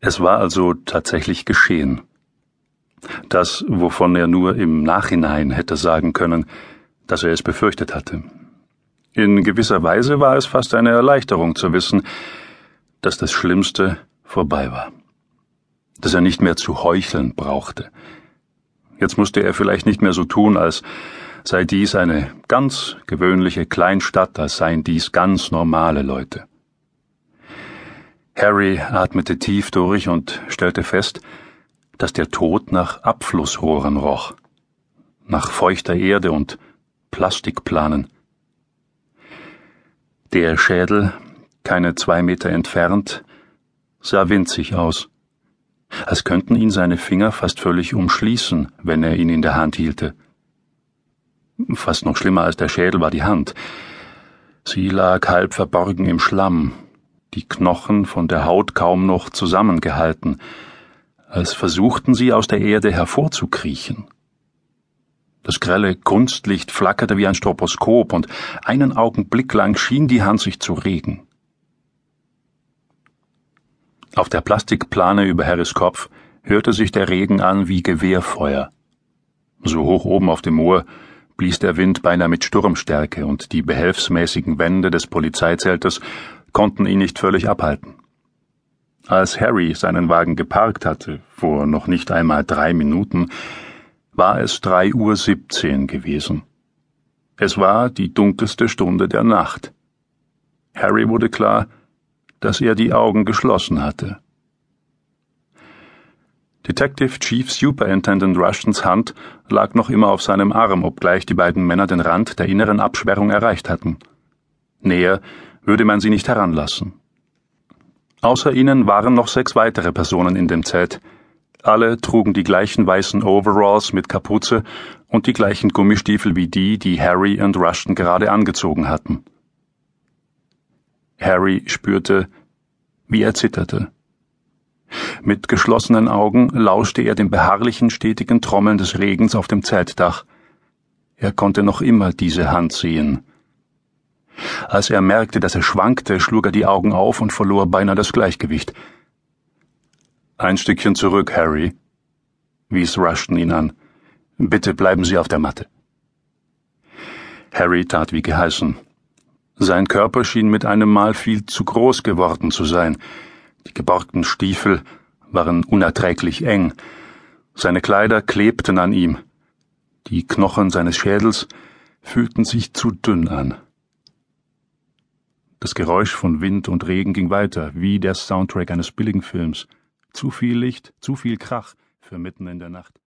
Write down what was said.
Es war also tatsächlich geschehen. Das, wovon er nur im Nachhinein hätte sagen können, dass er es befürchtet hatte. In gewisser Weise war es fast eine Erleichterung zu wissen, dass das Schlimmste vorbei war. Dass er nicht mehr zu heucheln brauchte. Jetzt musste er vielleicht nicht mehr so tun, als sei dies eine ganz gewöhnliche Kleinstadt, als seien dies ganz normale Leute. Harry atmete tief durch und stellte fest, dass der Tod nach Abflussrohren roch, nach feuchter Erde und Plastikplanen. Der Schädel, keine zwei Meter entfernt, sah winzig aus, als könnten ihn seine Finger fast völlig umschließen, wenn er ihn in der Hand hielte. Fast noch schlimmer als der Schädel war die Hand. Sie lag halb verborgen im Schlamm, die Knochen von der Haut kaum noch zusammengehalten, als versuchten sie aus der Erde hervorzukriechen. Das grelle Kunstlicht flackerte wie ein Stroboskop, und einen Augenblick lang schien die Hand sich zu regen. Auf der Plastikplane über Harrys Kopf hörte sich der Regen an wie Gewehrfeuer. So hoch oben auf dem Moor blies der Wind beinahe mit Sturmstärke, und die behelfsmäßigen Wände des Polizeizeltes konnten ihn nicht völlig abhalten. Als Harry seinen Wagen geparkt hatte, vor noch nicht einmal drei Minuten, war es drei Uhr siebzehn gewesen. Es war die dunkelste Stunde der Nacht. Harry wurde klar, dass er die Augen geschlossen hatte. Detective Chief Superintendent Rushtons Hand lag noch immer auf seinem Arm, obgleich die beiden Männer den Rand der inneren Absperrung erreicht hatten. Näher würde man sie nicht heranlassen. Außer ihnen waren noch sechs weitere Personen in dem Zelt, alle trugen die gleichen weißen Overalls mit Kapuze und die gleichen Gummistiefel wie die, die Harry und Rushton gerade angezogen hatten. Harry spürte, wie er zitterte. Mit geschlossenen Augen lauschte er dem beharrlichen, stetigen Trommeln des Regens auf dem Zeltdach. Er konnte noch immer diese Hand sehen. Als er merkte, dass er schwankte, schlug er die Augen auf und verlor beinahe das Gleichgewicht. Ein Stückchen zurück, Harry, wies Rushton ihn an. Bitte bleiben Sie auf der Matte. Harry tat wie geheißen. Sein Körper schien mit einem Mal viel zu groß geworden zu sein. Die geborgten Stiefel waren unerträglich eng. Seine Kleider klebten an ihm. Die Knochen seines Schädels fühlten sich zu dünn an. Das Geräusch von Wind und Regen ging weiter, wie der Soundtrack eines billigen Films. Zu viel Licht, zu viel Krach für mitten in der Nacht.